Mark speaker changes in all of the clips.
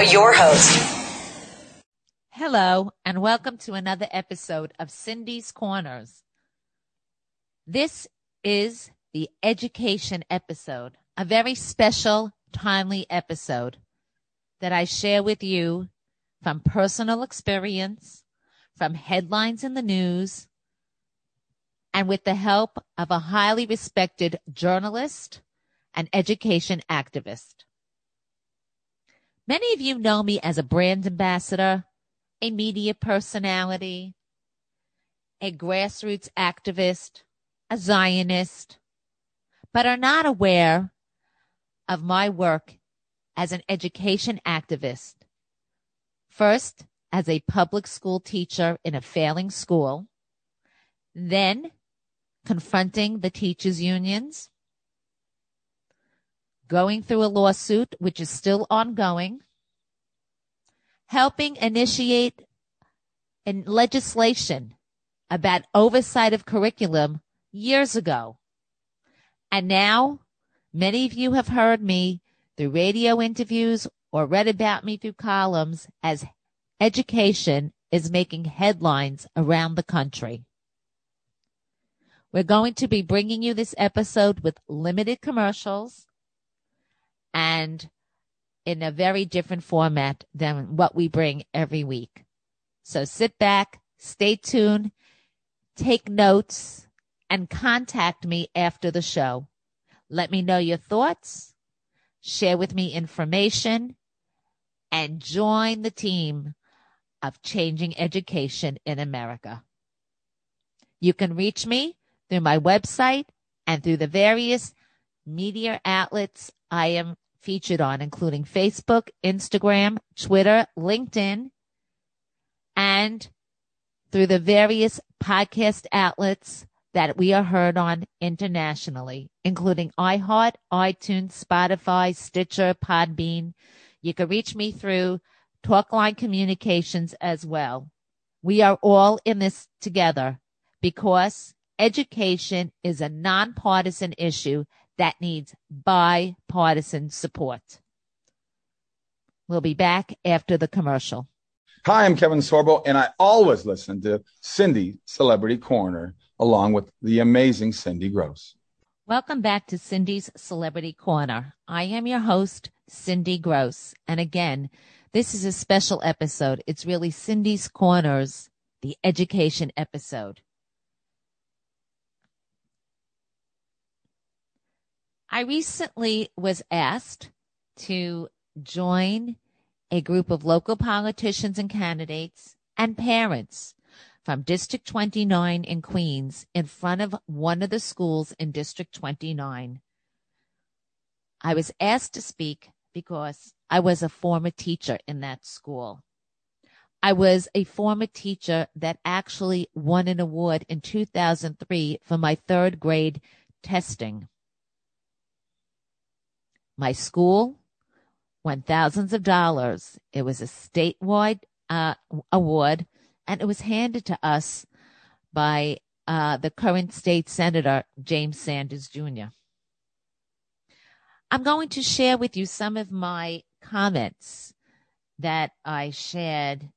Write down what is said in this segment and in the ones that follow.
Speaker 1: Now your host.
Speaker 2: Hello, and welcome to another episode of Cindy's Corners. This is the education episode, a very special, timely episode that I share with you from personal experience, from headlines in the news, and with the help of a highly respected journalist and education activist. Many of you know me as a brand ambassador, a media personality, a grassroots activist, a Zionist, but are not aware of my work as an education activist. First, as a public school teacher in a failing school, then confronting the teachers unions, going through a lawsuit, which is still ongoing, helping initiate in legislation about oversight of curriculum years ago. And now many of you have heard me through radio interviews or read about me through columns as education is making headlines around the country. We're going to be bringing you this episode with limited commercials and in a very different format than what we bring every week. So sit back, stay tuned, take notes, and contact me after the show. Let me know your thoughts, share with me information, and join the team of changing education in America. You can reach me through my website and through the various media outlets I am featured on, including Facebook, Instagram, Twitter, LinkedIn, and through the various podcast outlets that we are heard on internationally, including iHeart, iTunes, Spotify, Stitcher, Podbean. You can reach me through Talkline Communications as well. We are all in this together because education is a nonpartisan issue that needs bipartisan support. We'll be back after the commercial.
Speaker 3: Hi, I'm Kevin Sorbo, and I always listen to Cindy Celebrity Corner along with the amazing Cindy Gross.
Speaker 2: Welcome back to Cindy's Celebrity Corner. I am your host, Cindy Gross. And again, this is a special episode. It's really Cindy's Corners, the education episode. I recently was asked to join a group of local politicians and candidates and parents from District 29 in Queens in front of one of the schools in District 29. I was asked to speak because I was a former teacher in that school. I was a former teacher that actually won an award in 2003 for my third grade testing. My school won thousands of dollars. It was a statewide uh, award, and it was handed to us by uh, the current state senator, James Sanders Jr. I'm going to share with you some of my comments that I shared,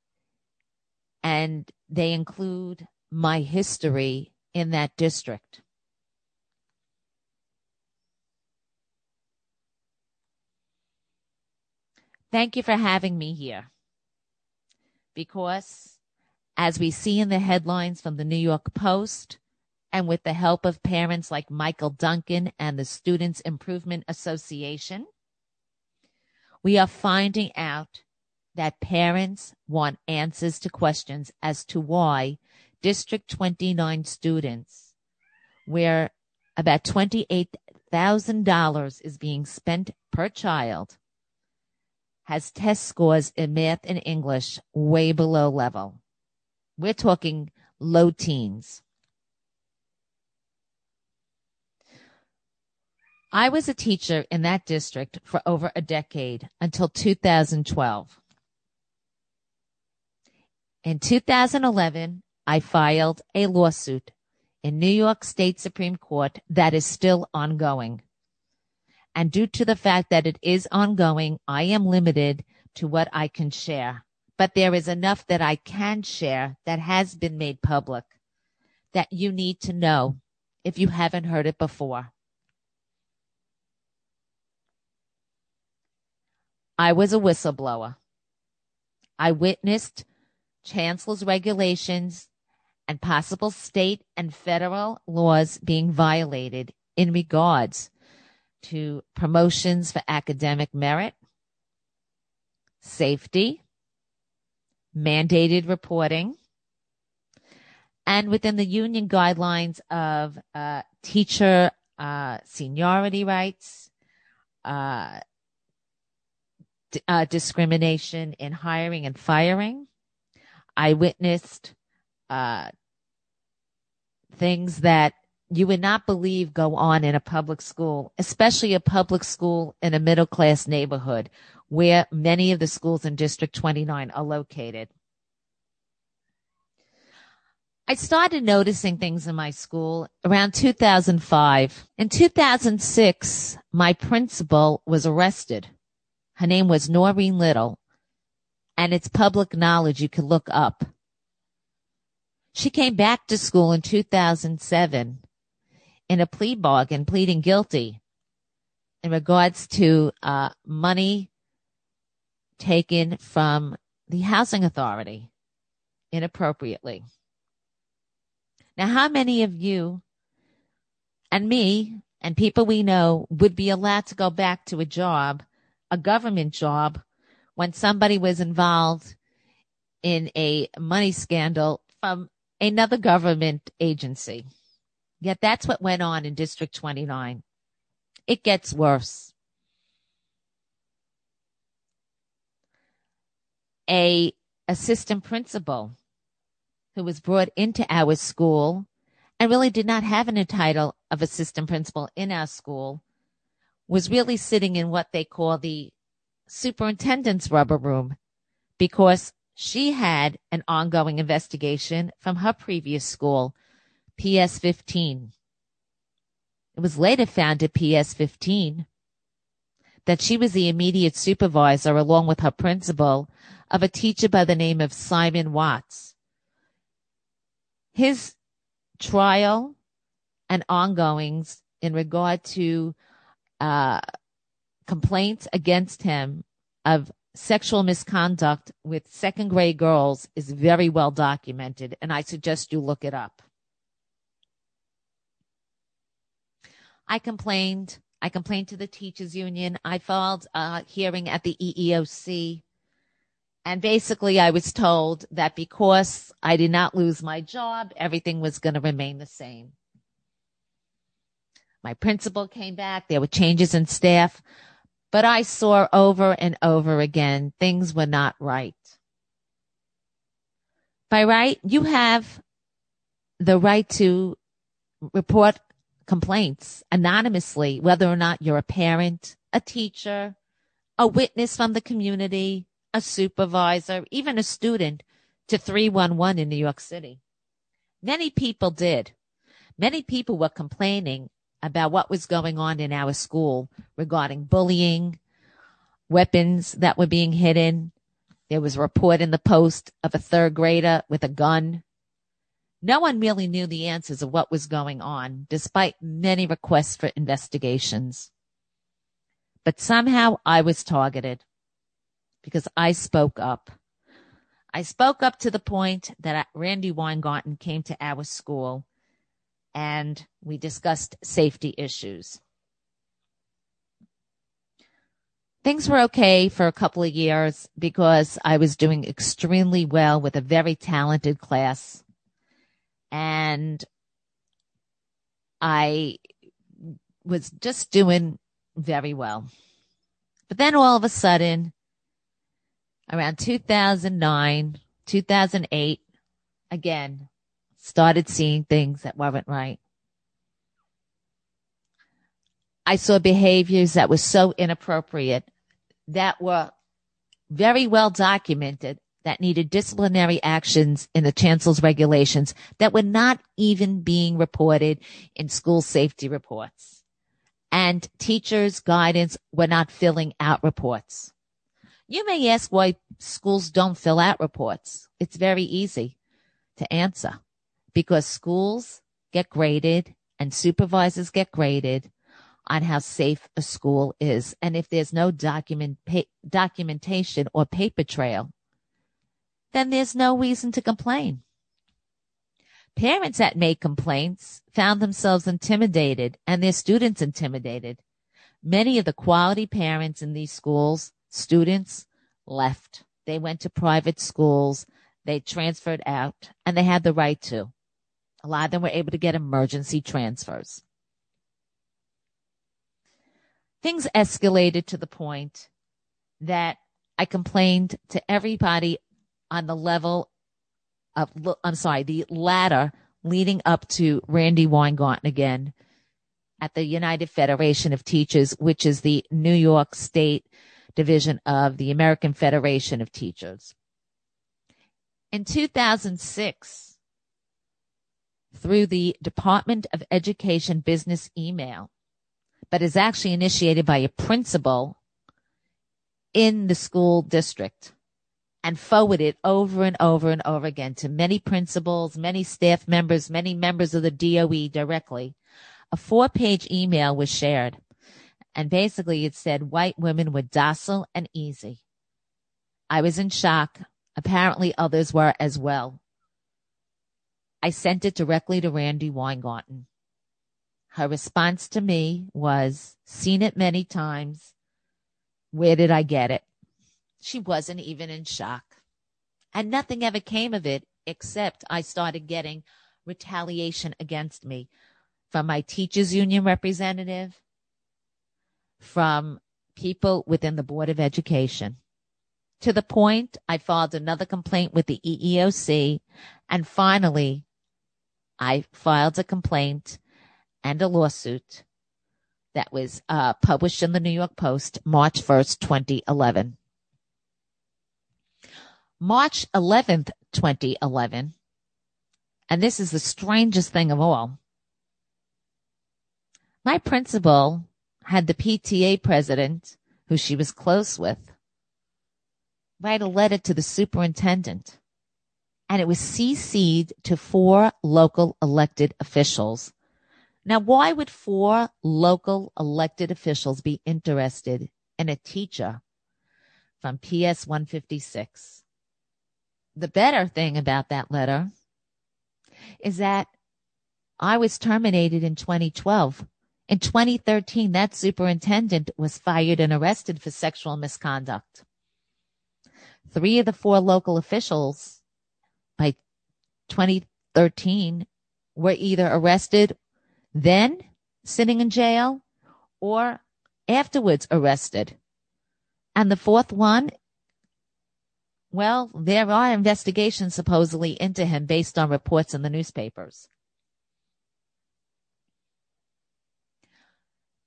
Speaker 2: and they include my history in that district. Thank you for having me here. Because as we see in the headlines from the New York Post, and with the help of parents like Michael Duncan and the Students Improvement Association, we are finding out that parents want answers to questions as to why District 29 students, where about $28,000 is being spent per child, has test scores in math and English way below level. We're talking low teens. I was a teacher in that district for over a decade until 2012. In 2011, I filed a lawsuit in New York State Supreme Court that is still ongoing. And due to the fact that it is ongoing, I am limited to what I can share, but there is enough that I can share that has been made public that you need to know if you haven't heard it before. I was a whistleblower. I witnessed chancellor's regulations and possible state and federal laws being violated in regards to promotions for academic merit, safety, mandated reporting, and within the union guidelines of uh, teacher uh, seniority rights, uh, d- uh, discrimination in hiring and firing. I witnessed uh, things that you would not believe go on in a public school, especially a public school in a middle class neighborhood where many of the schools in District 29 are located. I started noticing things in my school around 2005. In 2006, my principal was arrested. Her name was Noreen Little, and it's public knowledge you can look up. She came back to school in 2007 in a plea bargain, pleading guilty in regards to uh, money taken from the housing authority inappropriately. Now, how many of you and me and people we know would be allowed to go back to a job, a government job, when somebody was involved in a money scandal from another government agency? Yet that's what went on in District 29. It gets worse. A assistant principal who was brought into our school and really did not have a title of assistant principal in our school was really sitting in what they call the superintendent's rubber room because she had an ongoing investigation from her previous school, PS 15. It was later found at PS 15 that she was the immediate supervisor along with her principal of a teacher by the name of Simon Watts his trial and ongoings in regard to uh, complaints against him of sexual misconduct with second grade girls is very well documented, and I suggest you look it up. I complained. I complained to the teachers union. I filed a hearing at the EEOC and basically, I was told that because I did not lose my job, everything was going to remain the same. My principal came back. There were changes in staff, but I saw over and over again things were not right. By right, you have the right to report complaints anonymously, whether or not you're a parent, a teacher, a witness from the community, a supervisor, even a student to 311 in New York City. Many people did. Many people were complaining about what was going on in our school regarding bullying, weapons that were being hidden. There was a report in the post of a third grader with a gun. No one really knew the answers of what was going on, despite many requests for investigations. But somehow I was targeted because I spoke up. I spoke up to the point that Randi Weingarten came to our school and we discussed safety issues. Things were okay for a couple of years because I was doing extremely well with a very talented class. And I was just doing very well. But then all of a sudden, around 2009, 2008, again, started seeing things that weren't right. I saw behaviors that were so inappropriate that were very well documented that needed disciplinary actions in the chancellor's regulations that were not even being reported in school safety reports. And teachers' guidance were not filling out reports You may ask why schools don't fill out reports. It's very easy to answer because schools get graded and supervisors get graded on how safe a school is. And if there's no document, pa- documentation or paper trail, then there's no reason to complain. Parents that made complaints found themselves intimidated and their students intimidated. Many of the quality parents in these schools, students left. They went to private schools. They transferred out and they had the right to. A lot of them were able to get emergency transfers. Things escalated to the point that I complained to everybody on the level of, I'm sorry, the ladder leading up to Randi Weingarten again at the United Federation of Teachers, which is the New York State division of the American Federation of Teachers. In 2006, through the Department of Education business email, but is actually initiated by a principal in the school district and forwarded over and over and over again to many principals, many staff members, many members of the DOE directly. A four page email was shared and basically it said white women were docile and easy. I was in shock. Apparently others were as well. I sent it directly to Randi Weingarten. Her response to me was, seen it many times. Where did I get it? She wasn't even in shock. And nothing ever came of it except I started getting retaliation against me from my teachers union representative, from people within the Board of Education. To the point I filed another complaint with the EEOC and finally I filed a complaint and a lawsuit that was uh, published in the New York Post March 1st, 2011. March 11th, 2011, and this is the strangest thing of all. My principal had the PTA president, who she was close with, write a letter to the superintendent. And it was CC'd to four local elected officials. Now, why would four local elected officials be interested in a teacher from PS 156? The better thing about that letter is that I was terminated in 2012 in 2013, that superintendent was fired and arrested for sexual misconduct. Three of the four local officials by 2013 were either arrested then sitting in jail or afterwards arrested. And the fourth one, well, there are investigations supposedly into him based on reports in the newspapers.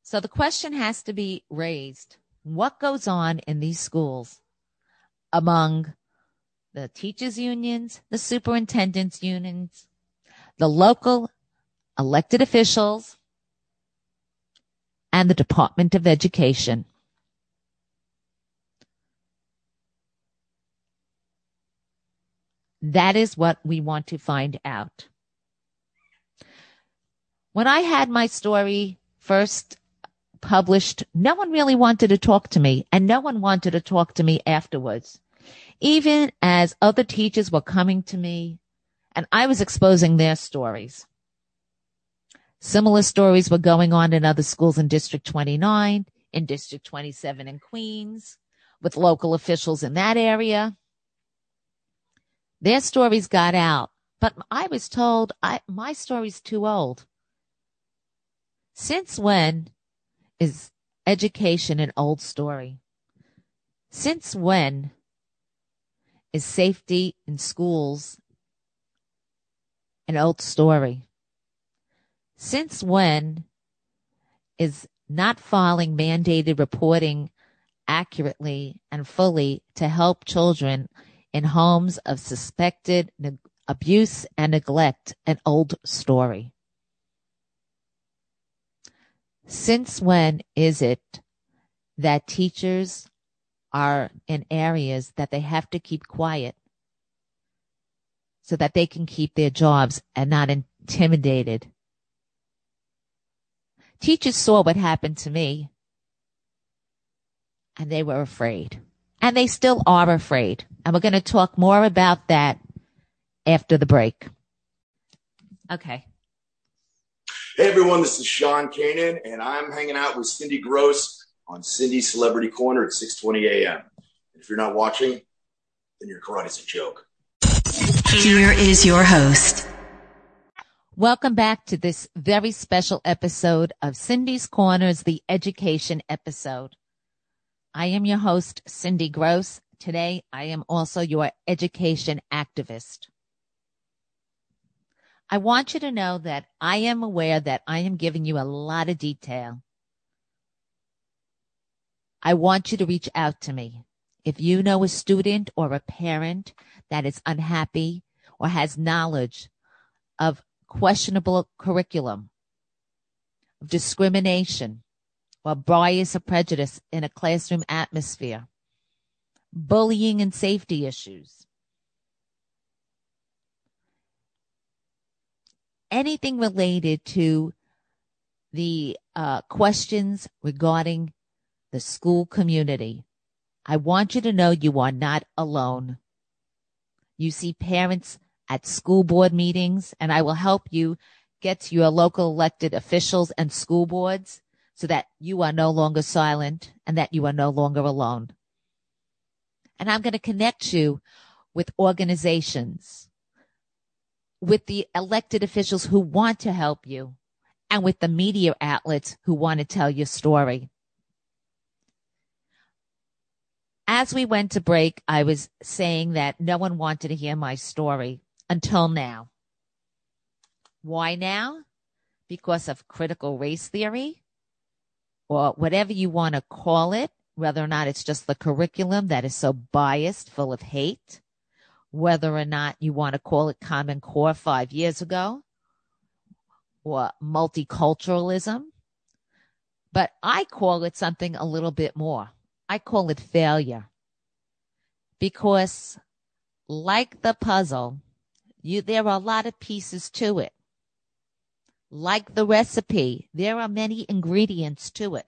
Speaker 2: So the question has to be raised. What goes on in these schools among the teachers unions, the superintendents unions, the local elected officials, and the Department of Education? That is what we want to find out. When I had my story first published, no one really wanted to talk to me and no one wanted to talk to me afterwards. Even as other teachers were coming to me and I was exposing their stories. Similar stories were going on in other schools in District 29, in District 27 in Queens, with local officials in that area. Their stories got out, but I was told I, my story's too old. Since when is education an old story? Since when is safety in schools an old story? Since when is not filing mandated reporting accurately and fully to help children in homes of suspected ne- abuse and neglect an old story? Since when is it that teachers are in areas that they have to keep quiet so that they can keep their jobs and not intimidated. Teachers saw what happened to me and they were afraid and they still are afraid. And we're going to talk more about that after the break. Okay.
Speaker 1: Hey everyone, this is Sean Kanan, and I'm hanging out with Cindy Gross on Cindy's Celebrity Corner at 6:20 a.m. If you're not watching, then your karate's a joke.
Speaker 4: Here is your host.
Speaker 2: Welcome back to this very special episode of Cindy's Corners, the education episode. I am your host, Cindy Gross. Today, I am also your education activist. I want you to know that I am aware that I am giving you a lot of detail. I want you to reach out to me. If you know a student or a parent that is unhappy or has knowledge of questionable curriculum, of discrimination, or bias or prejudice in a classroom atmosphere, bullying and safety issues, anything related to the uh, questions regarding the school community, I want you to know you are not alone. You see parents at school board meetings, and I will help you get to your local elected officials and school boards so that you are no longer silent and that you are no longer alone. And I'm going to connect you with organizations with the elected officials who want to help you and with the media outlets who want to tell your story. As we went to break, I was saying that no one wanted to hear my story until now. Why now? Because of critical race theory or whatever you want to call it, whether or not it's just the curriculum that is so biased, full of hate whether or not you want to call it Common Core five years ago or multiculturalism. But I call it something a little bit more. I call it failure because like the puzzle, you, there are a lot of pieces to it. Like the recipe, there are many ingredients to it.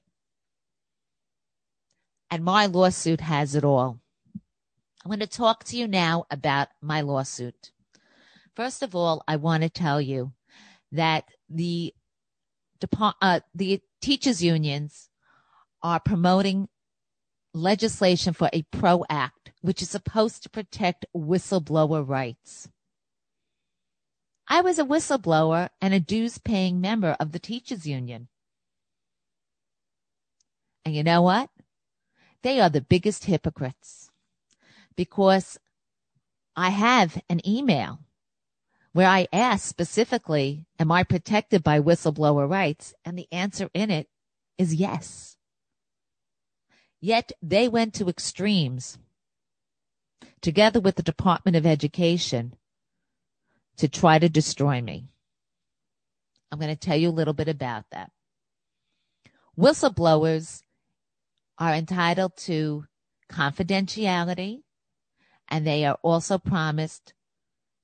Speaker 2: And my lawsuit has it all. I'm going to talk to you now about my lawsuit. First of all, I want to tell you that the uh, the teachers unions are promoting legislation for a PRO Act, which is supposed to protect whistleblower rights. I was a whistleblower and a dues paying member of the teachers union. And you know what? They are the biggest hypocrites because I have an email where I ask specifically, am I protected by whistleblower rights? And the answer in it is yes. Yet they went to extremes together with the Department of Education to try to destroy me. I'm going to tell you a little bit about that. Whistleblowers are entitled to confidentiality and they are also promised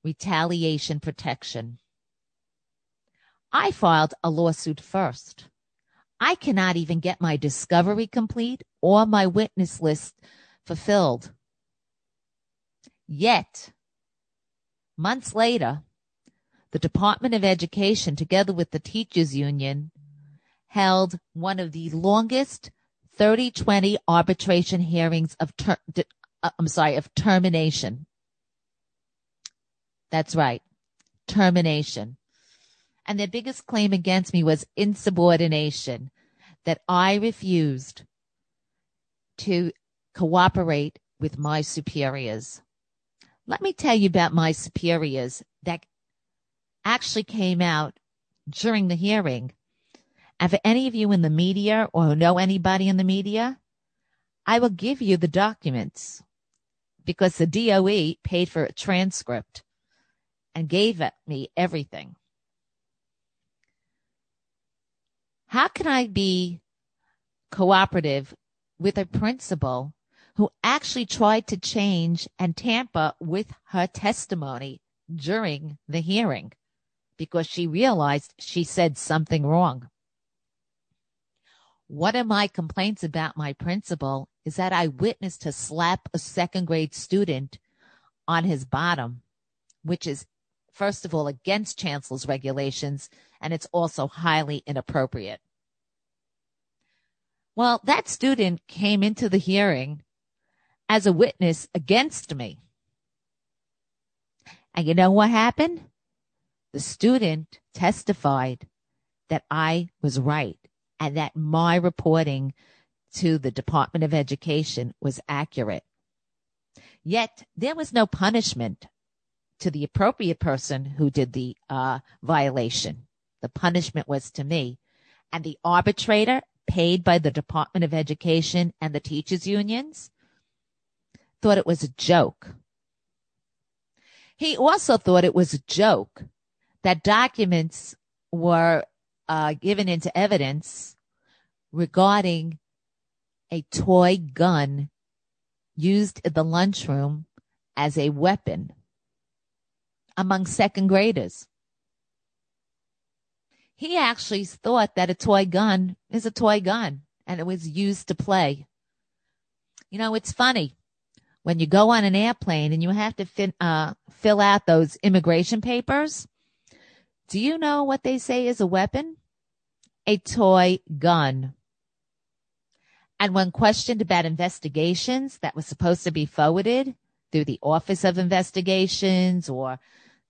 Speaker 2: retaliation protection. I filed a lawsuit first. I cannot even get my discovery complete or my witness list fulfilled. Yet, months later, the Department of Education, together with the teachers union, held one of the longest 3020 arbitration hearings of ter- uh, I'm sorry, of termination. That's right. Termination. And their biggest claim against me was insubordination, that I refused to cooperate with my superiors. Let me tell you about my superiors that actually came out during the hearing. And for any of you in the media or know anybody in the media, I will give you the documents because the DOE paid for a transcript and gave me everything. How can I be cooperative with a principal who actually tried to change and tamper with her testimony during the hearing because she realized she said something wrong. One of my complaints about my principal is that I witnessed her slap a second grade student on his bottom, which is, first of all, against chancellor's regulations, and it's also highly inappropriate. Well, that student came into the hearing as a witness against me. And you know what happened? The student testified that I was right and that my reporting to the Department of Education was accurate. Yet there was no punishment to the appropriate person who did the uh, violation. The punishment was to me. And the arbitrator paid by the Department of Education and the teachers unions thought it was a joke. He also thought it was a joke that documents were uh, given into evidence regarding a toy gun used in the lunchroom as a weapon among second graders. He actually thought that a toy gun is a toy gun and it was used to play. You know, it's funny when you go on an airplane and you have to fin- uh, fill out those immigration papers. Do you know what they say is a weapon? A toy gun. And when questioned about investigations that were supposed to be forwarded through the Office of Investigations or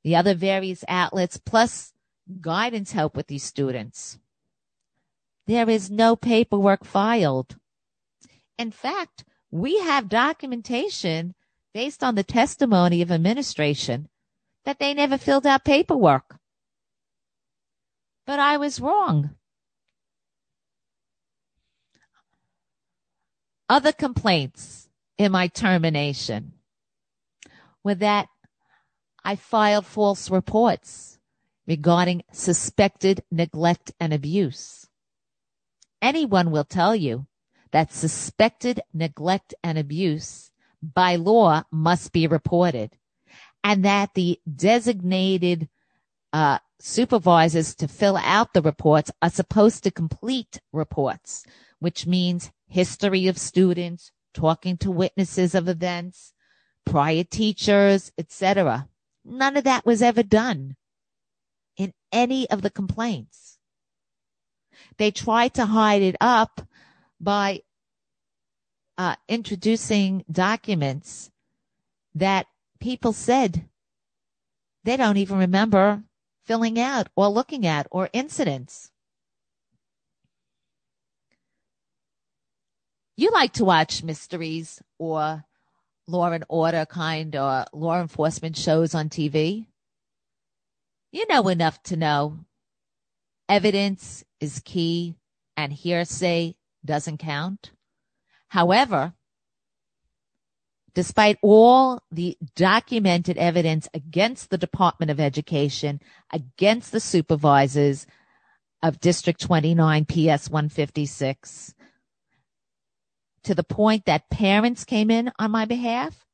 Speaker 2: the other various outlets, plus guidance help with these students, there is no paperwork filed. In fact, we have documentation based on the testimony of administration that they never filled out paperwork. But I was wrong. Other complaints in my termination were that I filed false reports regarding suspected neglect and abuse. Anyone will tell you that suspected neglect and abuse by law must be reported and that the designated uh, supervisors to fill out the reports are supposed to complete reports, which means history of students, talking to witnesses of events, prior teachers, etc. None of that was ever done in any of the complaints. They tried to hide it up by uh, introducing documents that people said they don't even remember filling out or looking at or incidents. you like to watch mysteries or law and order kind or law enforcement shows on TV. You know enough to know evidence is key and hearsay doesn't count. However, despite all the documented evidence against the Department of Education, against the supervisors of District 29 PS 156, to the point that parents came in on my behalf,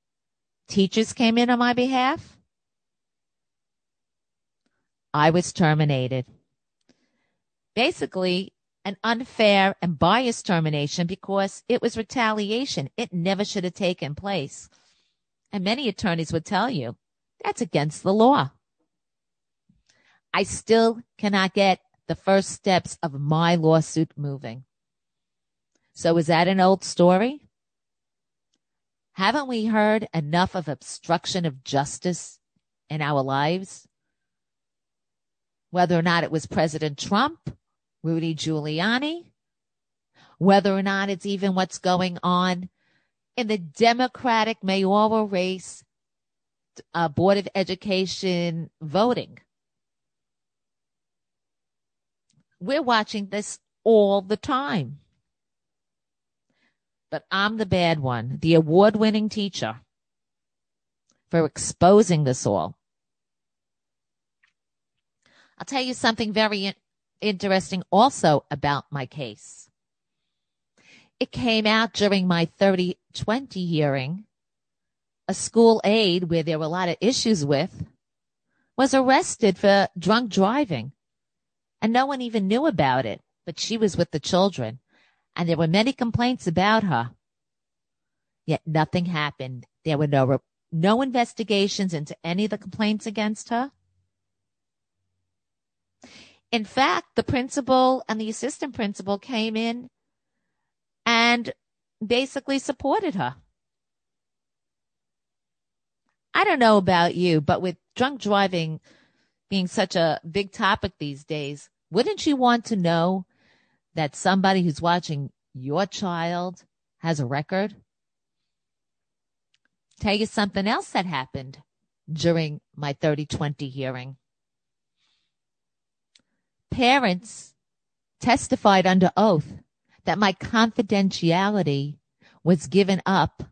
Speaker 2: teachers came in on my behalf. I was terminated. Basically, an unfair and biased termination because it was retaliation. It never should have taken place. And many attorneys would tell you that's against the law. I still cannot get the first steps of my lawsuit moving. So is that an old story? Haven't we heard enough of obstruction of justice in our lives? Whether or not it was President Trump, Rudy Giuliani, whether or not it's even what's going on in the Democratic mayoral race, uh, Board of Education voting. We're watching this all the time but I'm the bad one, the award winning teacher for exposing this all. I'll tell you something very interesting also about my case. It came out during my 3020 hearing. A school aide where there were a lot of issues with was arrested for drunk driving and no one even knew about it, but she was with the children and there were many complaints about her. Yet nothing happened. There were no, no investigations into any of the complaints against her. In fact, the principal and the assistant principal came in and basically supported her. I don't know about you, but with drunk driving being such a big topic these days, wouldn't you want to know that somebody who's watching your child has a record? Tell you something else that happened during my 3020 hearing. Parents testified under oath that my confidentiality was given up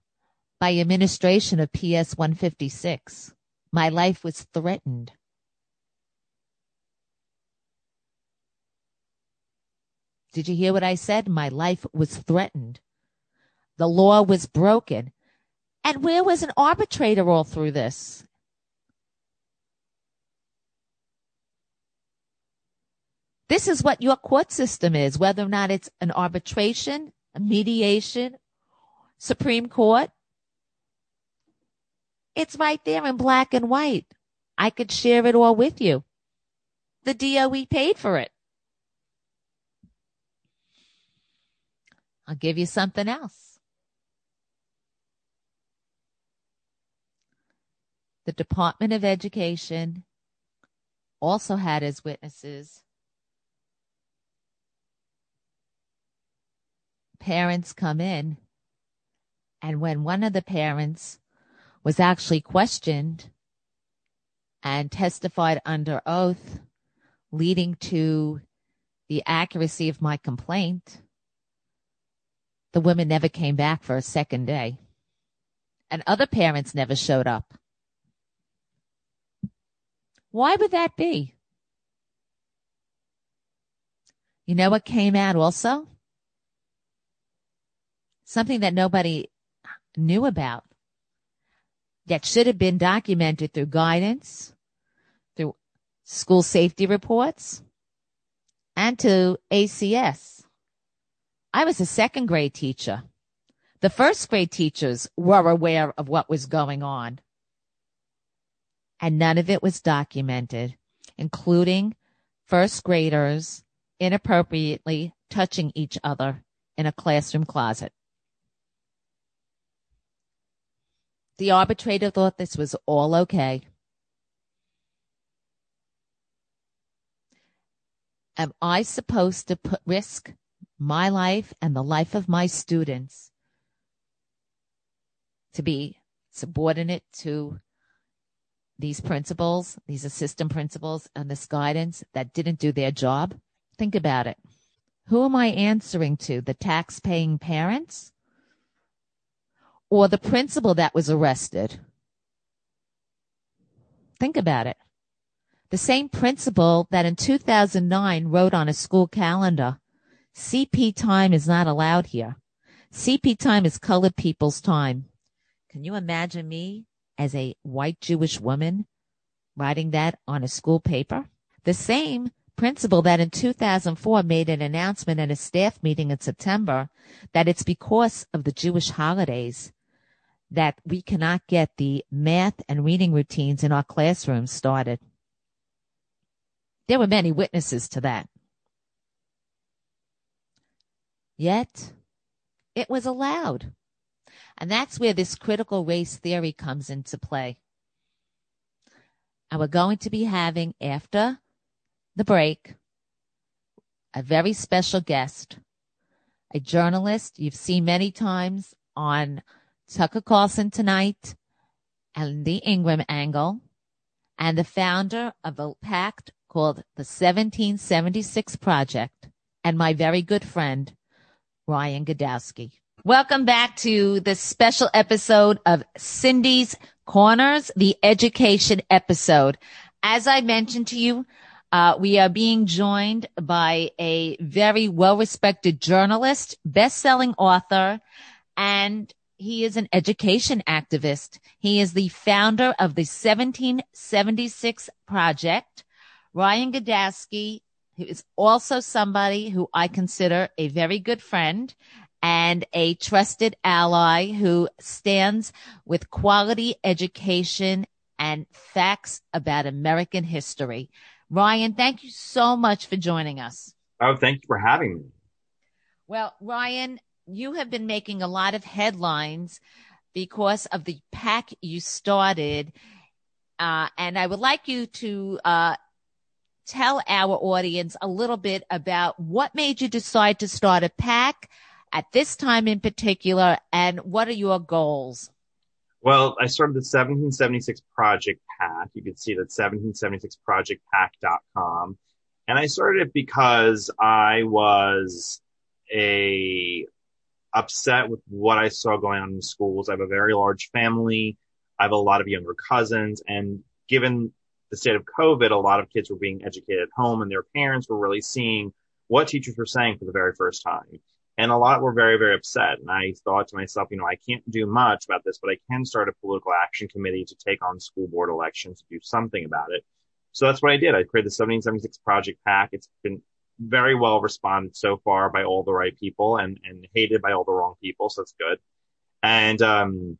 Speaker 2: by administration of PS 156. My life was threatened. Did you hear what I said? My life was threatened. The law was broken. And where was an arbitrator all through this? This is what your court system is, whether or not it's an arbitration, a mediation, Supreme Court. It's right there in black and white. I could share it all with you. The DOE paid for it. I'll give you something else. The Department of Education also had as witnesses parents come in, and when one of the parents was actually questioned and testified under oath, leading to the accuracy of my complaint, the women never came back for a second day. And other parents never showed up. Why would that be? You know what came out also? Something that nobody knew about that should have been documented through guidance, through school safety reports, and to ACS. I was a second grade teacher. The first grade teachers were aware of what was going on. And none of it was documented, including first graders inappropriately touching each other in a classroom closet. The arbitrator thought this was all okay. Am I supposed to put risk my life and the life of my students to be subordinate to these principals, these assistant principals, and this guidance that didn't do their job? Think about it. Who am I answering to? The tax paying parents? Or the principal that was arrested. Think about it. The same principal that in 2009 wrote on a school calendar, CP time is not allowed here. CP time is colored people's time. Can you imagine me as a white Jewish woman writing that on a school paper? The same principal that in 2004 made an announcement at a staff meeting in September that it's because of the Jewish holidays that we cannot get the math and reading routines in our classrooms started. There were many witnesses to that. Yet, it was allowed. And that's where this critical race theory comes into play. And we're going to be having, after the break, a very special guest, a journalist you've seen many times on Tucker Carlson tonight and the Ingraham angle and the founder of a pact called the 1776 Project and my very good friend, Ryan Girdusky. Welcome back to this special episode of Cindy's Corners, the education episode. As I mentioned to you, Uh, we are being joined by a very well respected journalist, best selling author, and he is an education activist. He is the founder of the 1776 Project. Ryan Girdusky, who is also somebody who I consider a very good friend and a trusted ally who stands with quality education and facts about American history. Ryan, thank you so much for joining us.
Speaker 5: Oh, thank you for having me.
Speaker 2: Well, Ryan, you have been making a lot of headlines because of the PAC you started. Uh, and I would like you to uh, tell our audience a little bit about what made you decide to start a PAC at this time in particular, and what are your goals?
Speaker 5: Well, I started the 1776 Project PAC. You can see that 1776projectpac.com. And I started it because I was a upset with what I saw going on in schools. I have a very large family. I have a lot of younger cousins and given the state of COVID, a lot of kids were being educated at home and their parents were really seeing what teachers were saying for the very first time. And a lot were very, very upset. And I thought to myself, you know, I can't do much about this, but I can start a political action committee to take on school board elections to do something about it. So that's what I did. I created the 1776 Project PAC. It's been very well responded so far by all the right people and, and hated by all the wrong people. So it's good. And, um,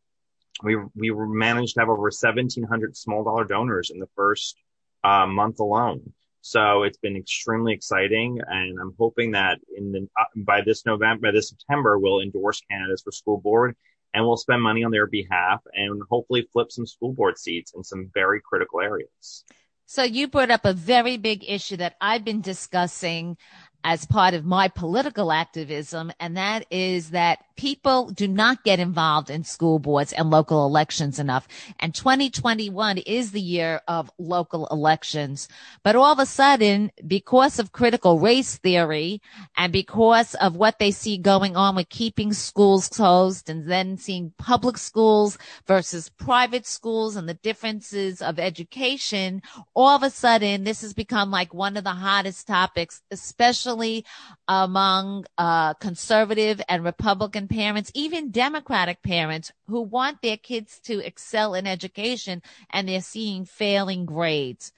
Speaker 5: we, we managed to have over 1700 small dollar donors in the first, uh, month alone. So it's been extremely exciting. And I'm hoping that in the, uh, by this November, by this September, we'll endorse candidates for school board and we'll spend money on their behalf and hopefully flip some school board seats in some very critical areas.
Speaker 2: So you brought up a very big issue that I've been discussing as part of my political activism, and that is that people do not get involved in school boards and local elections enough. And 2021 is the year of local elections. But all of a sudden, because of critical race theory and because of what they see going on with keeping schools closed and then seeing public schools versus private schools and the differences of education, all of a sudden this has become like one of the hottest topics, especially among uh, conservative and Republican parents, even Democratic parents who want their kids to excel in education and they're seeing failing grades.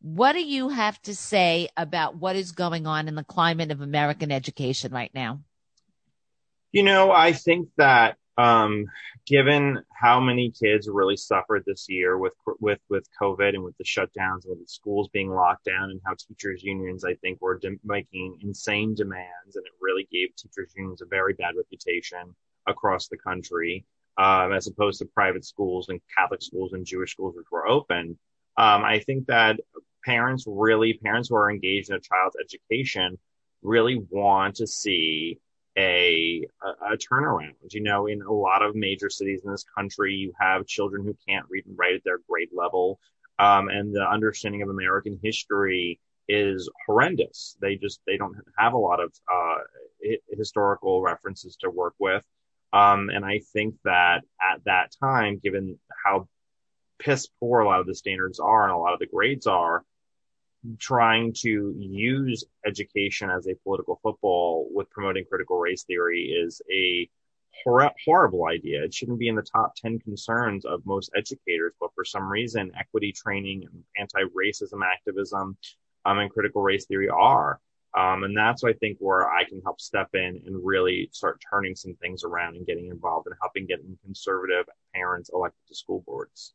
Speaker 2: What do you have to say about what is going on in the climate of American education right now?
Speaker 5: You know, I think that given how many kids really suffered this year with with with COVID and with the shutdowns and with the schools being locked down and how teachers unions I think were making insane demands and it really gave teachers unions a very bad reputation across the country um, as opposed to private schools and Catholic schools and Jewish schools which were open. Um, I think that parents really parents who are engaged in a child's education really want to see a, a, turnaround. You know, in a lot of major cities in this country, you have children who can't read and write at their grade level. Um, and the understanding of American history is horrendous. They just, they don't have a lot of, uh, historical references to work with. Um, and I think that at that time, given how piss poor a lot of the standards are and a lot of the grades are, trying to use education as a political football with promoting critical race theory is a hor- horrible idea. It shouldn't be in the top 10 concerns of most educators, but for some reason, equity training and anti-racism activism um, and critical race theory are. Um, and that's, I think, where I can help step in and really start turning some things around and getting involved and helping getting conservative parents elected to school boards.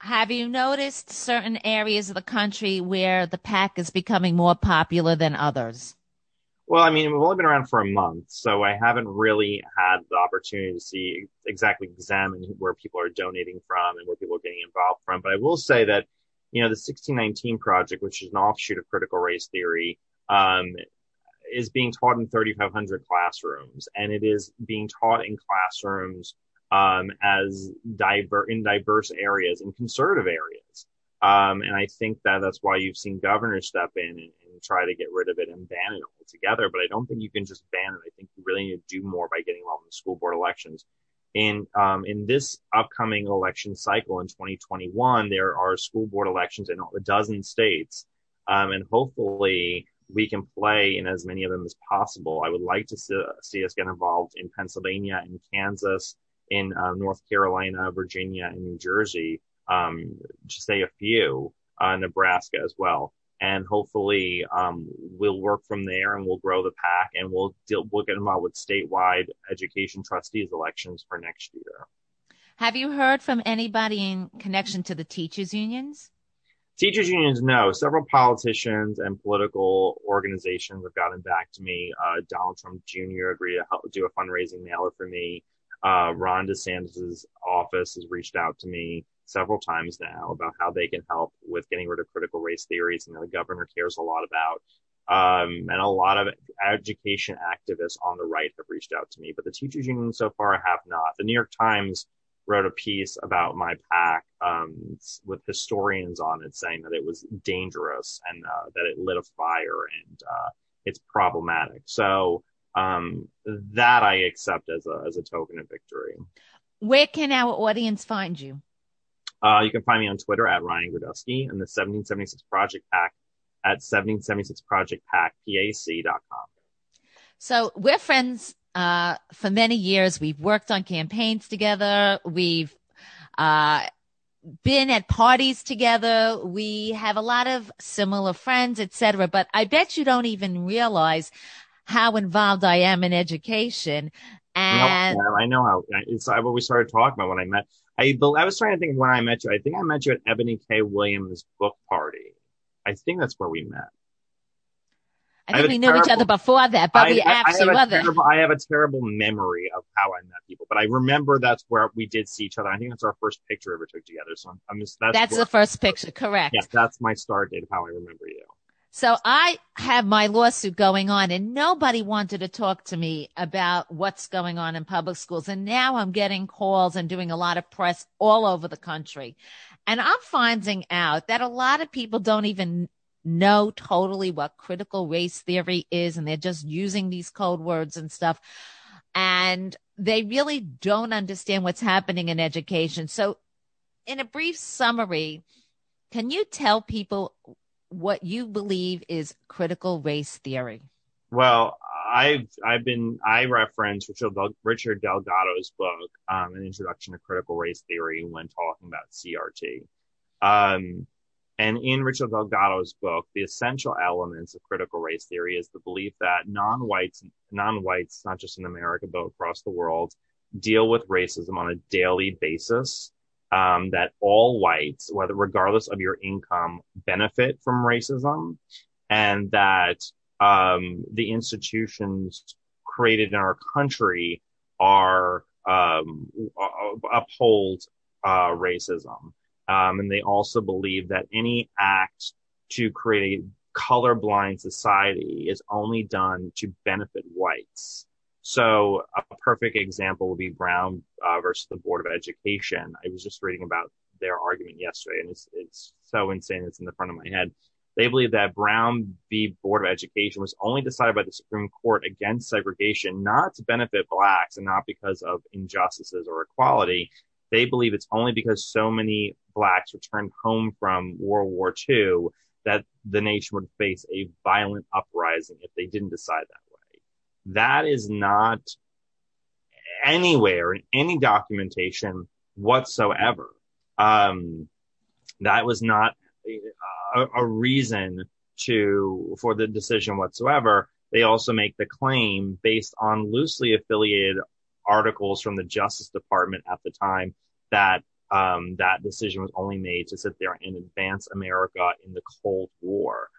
Speaker 2: Have you noticed certain areas of the country where the PAC is becoming more popular than others?
Speaker 5: Well, I mean, we've only been around for a month, so I haven't really had the opportunity to see exactly examine where people are donating from and where people are getting involved from. But I will say that, you know, the 1619 project, which is an offshoot of critical race theory, um, is being taught in 3,500 classrooms, and it is being taught in classrooms um, as diver in diverse areas and conservative areas. Um, and I think that that's why you've seen governors step in and, and, try to get rid of it and ban it altogether. But I don't think you can just ban it. I think you really need to do more by getting involved in the school board elections. In um, in this upcoming election cycle in 2021, there are school board elections in a dozen states, um, and hopefully we can play in as many of them as possible. I would like to see, see us get involved in Pennsylvania and Kansas, in uh, North Carolina, Virginia, and New Jersey, um, to say a few, uh, Nebraska as well. And hopefully, um, we'll work from there and we'll grow the PAC and we'll deal, we'll get involved with statewide education trustees elections for next year.
Speaker 2: Have you heard from anybody in connection to the teachers unions?
Speaker 5: Teachers unions, no. Several politicians and political organizations have gotten back to me. Uh, Donald Trump Jr. agreed to help do a fundraising mailer for me. Uh, Ron DeSantis' office has reached out to me several times now about how they can help with getting rid of critical race theories, and the governor cares a lot about. Um, and a lot of education activists on the right have reached out to me, but the teachers union so far have not. The New York Times wrote a piece about my PAC um, with historians on it, saying that it was dangerous and uh, that it lit a fire and uh, it's problematic. So that I accept as a as a token of victory.
Speaker 2: Where can our audience find you?
Speaker 5: Uh, you can find me on Twitter at Ryan Girdusky and the 1776 Project PAC at 1776projectpac.com.
Speaker 2: So we're friends uh, for many years. We've worked on campaigns together. We've uh, been at parties together. We have a lot of similar friends, etc. But I bet you don't even realize how involved I am in education. And
Speaker 5: no, I know how it's what we started talking about when I met. I I was trying to think when I met you. I think I met you at Eboni K. Williams' book party. I think that's where we met.
Speaker 2: I think I we knew terrible, each other before that, but I, we actually
Speaker 5: I
Speaker 2: were there.
Speaker 5: I have a terrible memory of how I met people, but I remember that's where we did see each other. I think that's our first picture ever took together. So I'm, I'm just
Speaker 2: that's, that's the first picture, correct?
Speaker 5: Yes, that's my start date of how I remember you.
Speaker 2: So I have my lawsuit going on and nobody wanted to talk to me about what's going on in public schools. And now I'm getting calls and doing a lot of press all over the country. And I'm finding out that a lot of people don't even know totally what critical race theory is. And they're just using these code words and stuff. And they really don't understand what's happening in education. So in a brief summary, can you tell people what you believe is critical race theory.
Speaker 5: Well, I've I've been I reference Richard Richard Delgado's book, um, an introduction to critical race theory, when talking about CRT. Um, and in Richard Delgado's book, the essential elements of critical race theory is the belief that non-whites, non-whites, not just in America but across the world, deal with racism on a daily basis um, that all whites, whether regardless of your income, benefit from racism, and that um, the institutions created in our country are um, uphold uh, racism, um, and they also believe that any act to create a colorblind society is only done to benefit whites. So a perfect example would be Brown uh, versus the Board of Education. I was just reading about their argument yesterday, and it's it's so insane. It's in the front of my head. They believe that Brown v. Board of Education was only decided by the Supreme Court against segregation, not to benefit blacks and not because of injustices or equality. They believe it's only because so many blacks returned home from World War II that the nation would face a violent uprising if they didn't decide that that is not anywhere in any documentation whatsoever. Um, that was not a, a, reason to for the decision whatsoever. They also make the claim based on loosely affiliated articles from the Justice Department at the time that um, that decision was only made to sit there and advance America in the Cold War.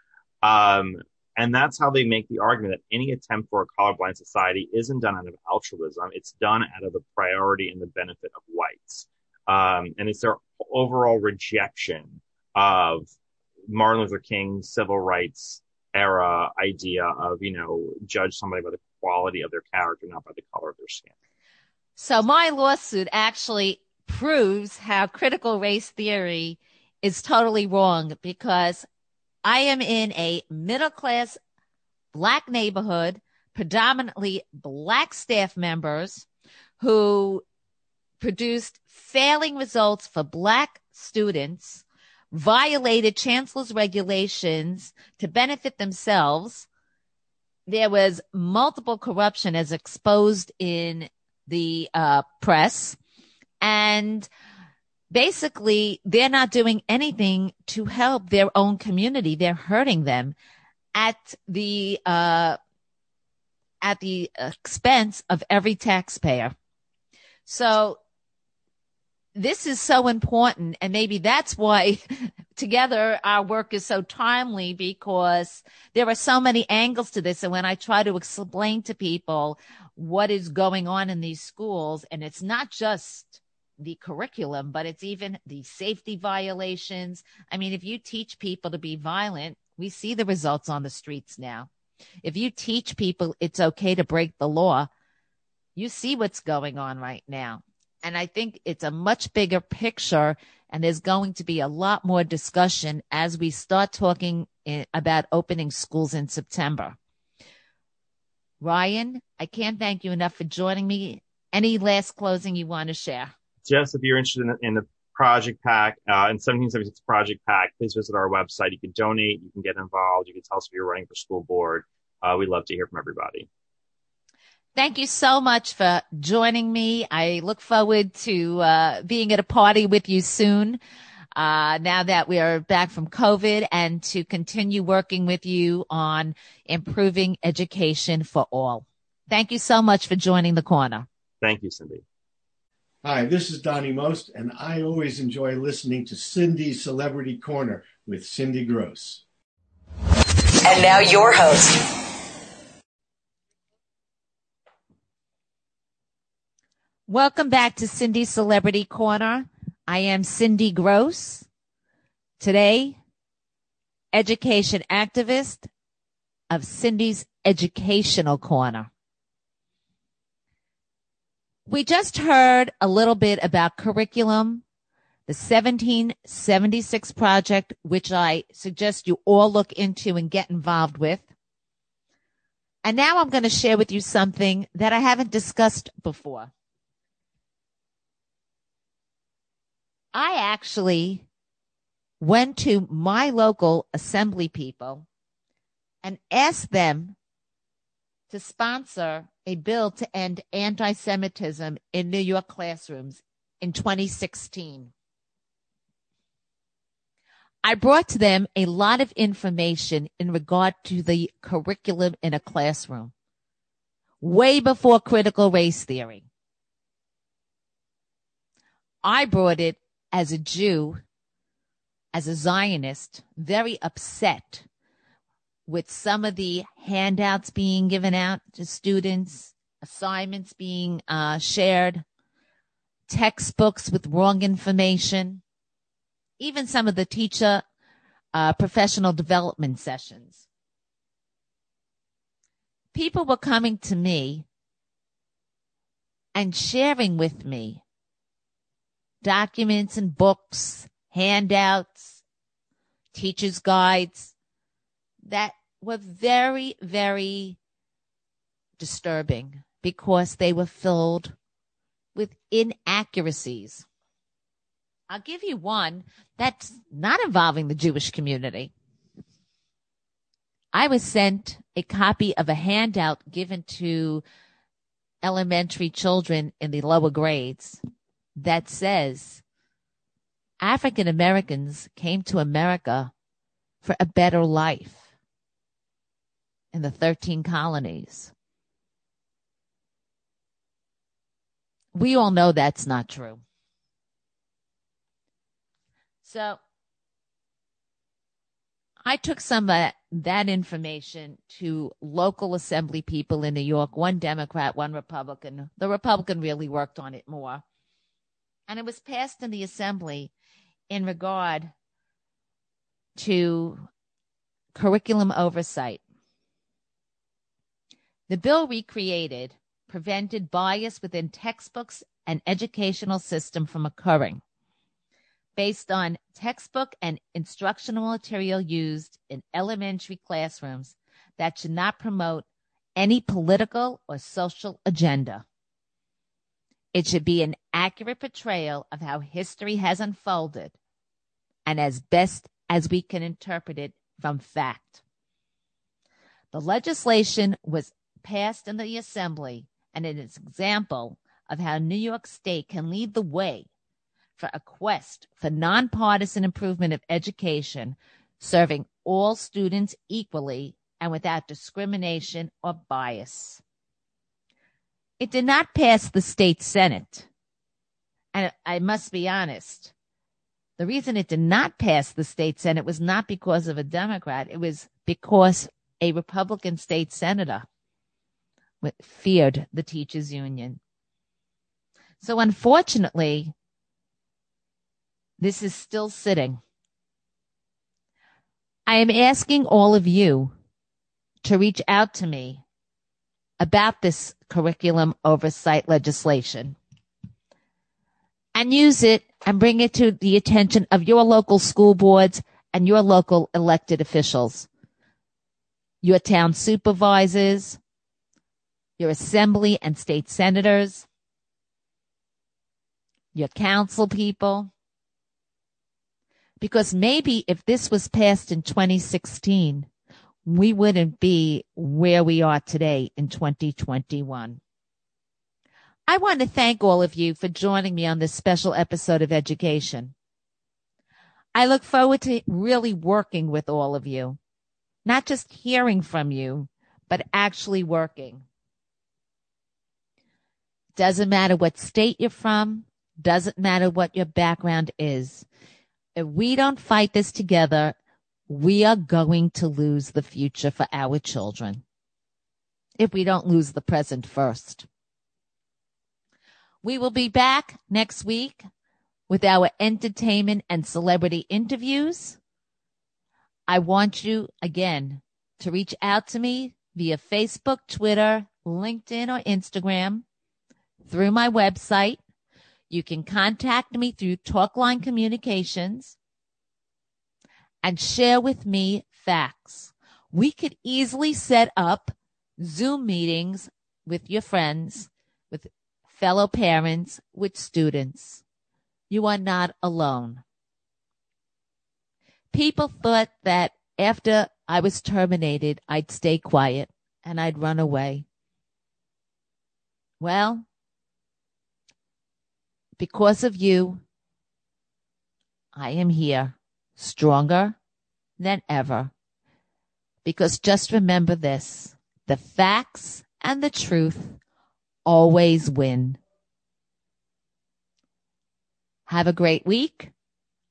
Speaker 5: Um, and that's how they make the argument that any attempt for a colorblind society isn't done out of altruism. It's done out of the priority and the benefit of whites. Um, and it's their overall rejection of Martin Luther King's civil rights era idea of, you know, judge somebody by the quality of their character, not by the color of their skin.
Speaker 2: So my lawsuit actually proves how critical race theory is totally wrong because I am in a middle class black neighborhood, predominantly black staff members who produced failing results for black students, violated chancellor's regulations to benefit themselves. There was multiple corruption as exposed in the uh, press. And basically, they're not doing anything to help their own community. They're hurting them at the uh, at the expense of every taxpayer. So this is so important. And maybe that's why together our work is so timely because there are so many angles to this. And when I try to explain to people what is going on in these schools, and it's not just the curriculum, but it's even the safety violations. I mean, if you teach people to be violent, we see the results on the streets now. If you teach people it's okay to break the law, you see what's going on right now. And I think it's a much bigger picture and there's going to be a lot more discussion as we start talking in, about opening schools in September. Ryan, I can't thank you enough for joining me. Any last closing you want to share?
Speaker 5: Just if you're interested in the, in the project PAC uh, and 1776 project PAC, please visit our website. You can donate, you can get involved, you can tell us if you're running for school board. Uh, we'd love to hear from everybody.
Speaker 2: Thank you so much for joining me. I look forward to uh, being at a party with you soon. Uh, now that we are back from COVID and to continue working with you on improving education for all. Thank you so much for joining the corner.
Speaker 5: Thank you, Cindy.
Speaker 6: Hi, this is Donnie Most, and I always enjoy listening to Cindy's Celebrity Corner with Cindy Gross.
Speaker 4: And now your host,
Speaker 2: Welcome back to Cindy's Celebrity Corner. I am Cindy Gross. Today, education activist of Cindy's Educational Corner. We just heard a little bit about curriculum, the 1776 project, which I suggest you all look into and get involved with. And now I'm going to share with you something that I haven't discussed before. I actually went to my local assembly people and asked them to sponsor a bill to end anti Semitism in New York classrooms in 2016. I brought to them a lot of information in regard to the curriculum in a classroom, way before critical race theory. I brought it as a Jew, as a Zionist, very upset with some of the handouts being given out to students, assignments being uh, shared, textbooks with wrong information, even some of the teacher uh, professional development sessions. People were coming to me and sharing with me documents and books, handouts, teachers' guides that were very, very disturbing because they were filled with inaccuracies. I'll give you one that's not involving the Jewish community. I was sent a copy of a handout given to elementary children in the lower grades that says African Americans came to America for a better life in the 13 colonies. We all know that's not true. So I took some of that, information to local assembly people in New York, one Democrat, one Republican. The Republican really worked on it more and it was passed in the assembly in regard to curriculum oversight. The bill recreated prevented bias within textbooks and educational system from occurring based on textbook and instructional material used in elementary classrooms that should not promote any political or social agenda. It should be an accurate portrayal of how history has unfolded and as best as we can interpret it from fact. The legislation was passed in the assembly and it is an example of how New York State can lead the way for a quest for nonpartisan improvement of education, serving all students equally and without discrimination or bias. It did not pass the state Senate. And I must be honest, the reason it did not pass the state Senate was not because of a Democrat. It was because a Republican state senator feared the teachers union. So unfortunately, this is still sitting. I am asking all of you to reach out to me about this curriculum oversight legislation and use it and bring it to the attention of your local school boards and your local elected officials, your town supervisors, your assembly and state senators, your council people. Because maybe if this was passed in 2016, we wouldn't be where we are today in 2021. I want to thank all of you for joining me on this special episode of education. I look forward to really working with all of you, not just hearing from you, but actually working. Doesn't matter what state you're from. Doesn't matter what your background is. If we don't fight this together, we are going to lose the future for our children. If we don't lose the present first. We will be back next week with our entertainment and celebrity interviews. I want you again to reach out to me via Facebook, Twitter, LinkedIn, or Instagram through my website. You can contact me through Talkline Communications and share with me facts. We could easily set up Zoom meetings with your friends, with fellow parents, with students. You are not alone. People thought that after I was terminated, I'd stay quiet and I'd run away. Well, because of you, I am here, stronger than ever. Because just remember this the facts and the truth always win. Have a great week.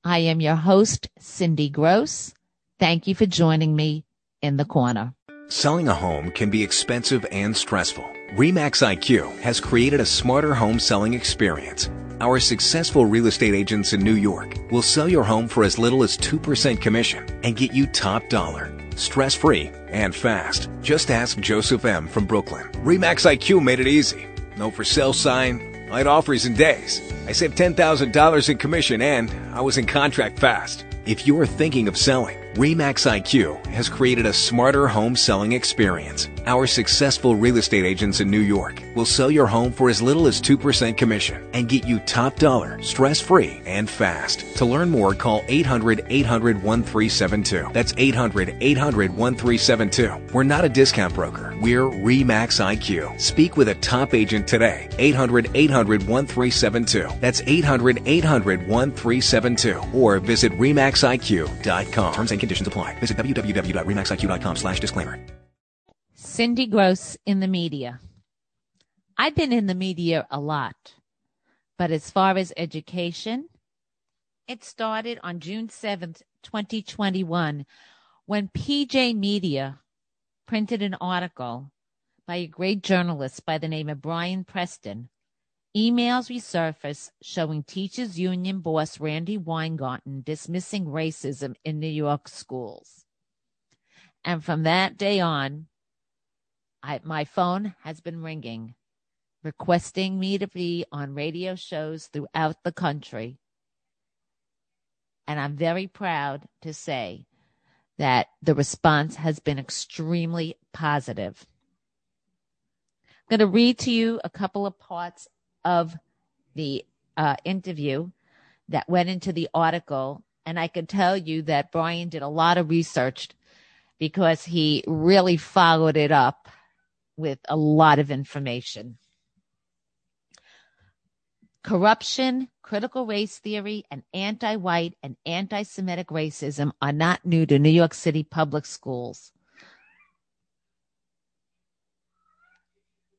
Speaker 2: I am your host, Cindy Gross. Thank you for joining me in the corner.
Speaker 7: Selling a home can be expensive and stressful. REMAX IQ has created a smarter home selling experience our successful real estate agents in New York will sell your home for as little as 2% commission and get you top dollar, stress free, and fast. Just ask Joseph M. from Brooklyn. REMAX IQ made it easy. No for sale sign, light offers in days. I saved $10,000 in commission and I was in contract fast. If you are thinking of selling, REMAX IQ has created a smarter home selling experience. Our successful real estate agents in New York will sell your home for as little as 2% commission and get you top dollar, stress free, and fast. To learn more, call 800 800 1372. That's 800 800 1372. We're not a discount broker. We're REMAX IQ. Speak with a top agent today. 800 800 1372. That's 800 800 1372. Or visit REMAXIQ.com. Terms and conditions apply. Visit www.remaxiq.com slash disclaimer.
Speaker 2: Cindy Gross in the media. I've been in the media a lot, but as far as education, it started on June 7th, 2021, when PJ Media printed an article by a great journalist by the name of Bryan Preston. Emails resurfaced showing teachers union boss Randi Weingarten dismissing racism in New York schools. And from that day on, I, my phone has been ringing, requesting me to be on radio shows throughout the country. And I'm very proud to say that the response has been extremely positive. I'm going to read to you a couple of parts of the uh, interview that went into the article, And I can tell you that Bryan did a lot of research because he really followed it up with a lot of information. Corruption, critical race theory, and anti white and anti Semitic racism are not new to New York City public schools.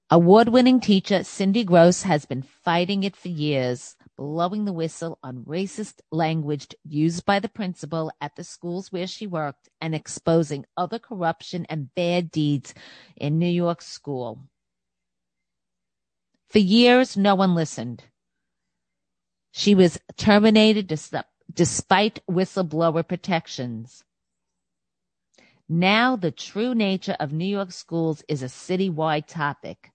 Speaker 2: Award winning teacher Cindy Gross has been fighting it for years, blowing the whistle on racist language used by the principal at the schools where she worked and exposing other corruption and bad deeds in New York school. For years, no one listened. She was terminated despite whistleblower protections. Now the true nature of New York schools is a citywide topic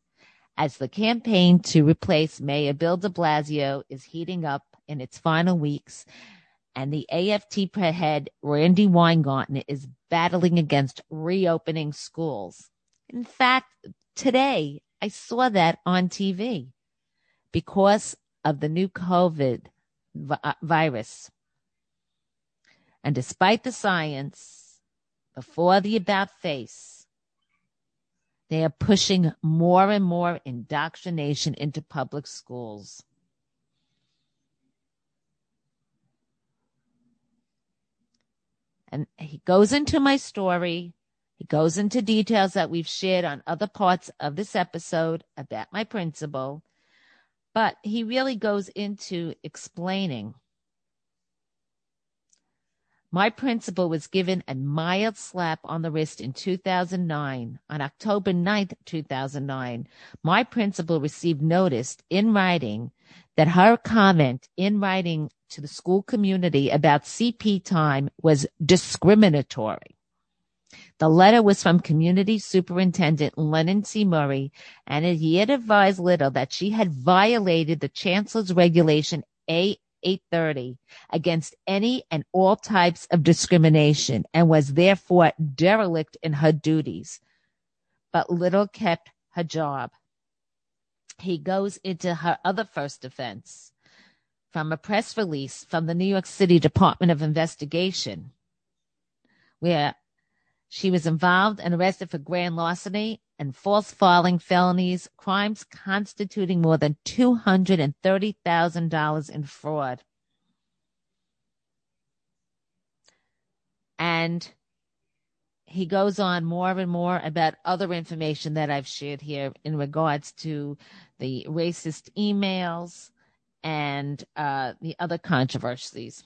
Speaker 2: as the campaign to replace Mayor Bill de Blasio is heating up in its final weeks, and the AFT head Randi Weingarten is battling against reopening schools. In fact, today I saw that on TV because of the new COVID vi- uh, virus. And despite the science, before the about face, they are pushing more and more indoctrination into public schools. And he goes into my story. He goes into details that we've shared on other parts of this episode about my principal. But he really goes into explaining my principal was given a mild slap on the wrist in 2009. On October 9th, 2009, my principal received notice in writing that her comment in writing to the school community about CP time was discriminatory. The letter was from Community Superintendent Lennon C. Murray, and he had advised Little that she had violated the Chancellor's Regulation A 830 against any and all types of discrimination and was therefore derelict in her duties. But Little kept her job. He goes into her other first offense from a press release from the New York City Department of Investigation, where she was involved and arrested for grand larceny and false filing felonies, crimes constituting more than $230,000 in fraud. And he goes on more and more about other information that I've shared here in regards to the racist emails and uh, the other controversies.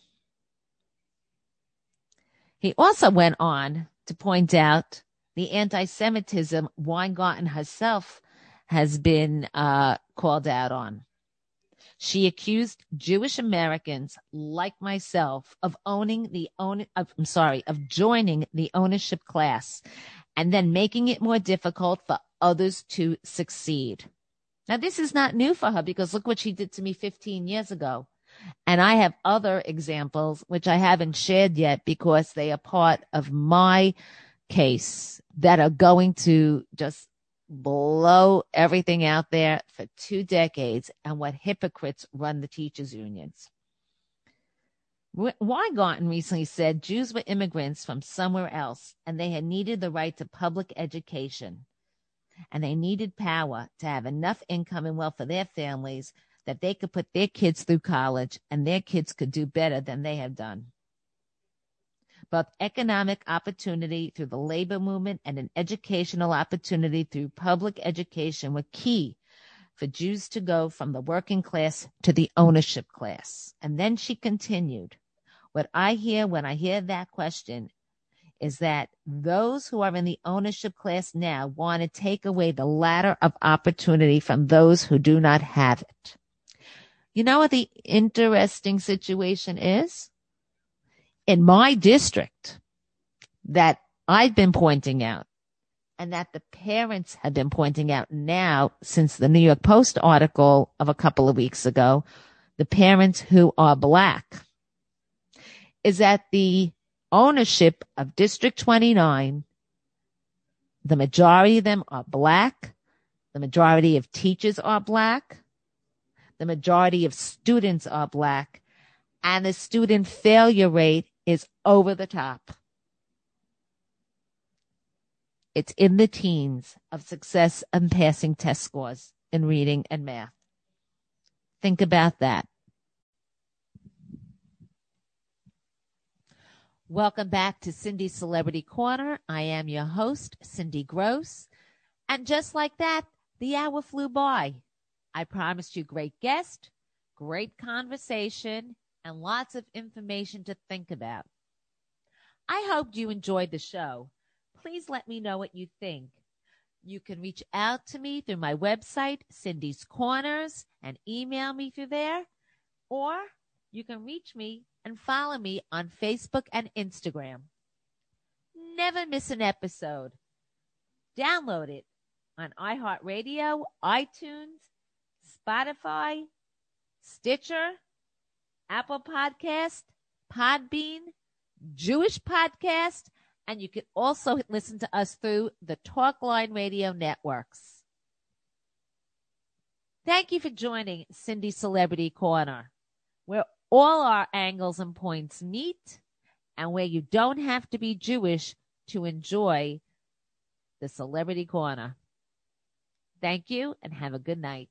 Speaker 2: He also went on to point out the anti-Semitism Weingarten herself has been uh, called out on. She accused Jewish Americans like myself of owning the own, of, I'm sorry, of joining the ownership class and then making it more difficult for others to succeed. Now, this is not new for her because look what she did to me 15 years ago. And I have other examples, which I haven't shared yet because they are part of my case that are going to just blow everything out there for two decades and what hypocrites run the teachers unions. Weingarten recently said Jews were immigrants from somewhere else and they had needed the right to public education and they needed power to have enough income and wealth for their families that they could put their kids through college and their kids could do better than they have done. Both economic opportunity through the labor movement and an educational opportunity through public education were key for Jews to go from the working class to the ownership class. And then she continued, what I hear when I hear that question is that those who are in the ownership class now want to take away the ladder of opportunity from those who do not have it. You know what the interesting situation is? In my district that I've been pointing out and that the parents have been pointing out now since the New York Post article of a couple of weeks ago, the parents who are black is that the ownership of District 29, the majority of them are black. The majority of teachers are black. The majority of students are black and the student failure rate is over the top. It's in the teens of success and passing test scores in reading and math. Think about that. Welcome back to Cindy's Celebrity Corner. I am your host, Cindy Gross. And just like that, the hour flew by. I promised you great guest, great conversation, and lots of information to think about. I hoped you enjoyed the show. Please let me know what you think. You can reach out to me through my website, Cindy's Corners, and email me through there. Or you can reach me and follow me on Facebook and Instagram. Never miss an episode. Download it on iHeartRadio, iTunes, Spotify, Stitcher, Apple Podcast, Podbean, Jewish Podcast, and you can also listen to us through the Talkline Radio networks. Thank you for joining Cindy Celebrity Corner, where all our angles and points meet and where you don't have to be Jewish to enjoy the Celebrity Corner. Thank you and have a good night.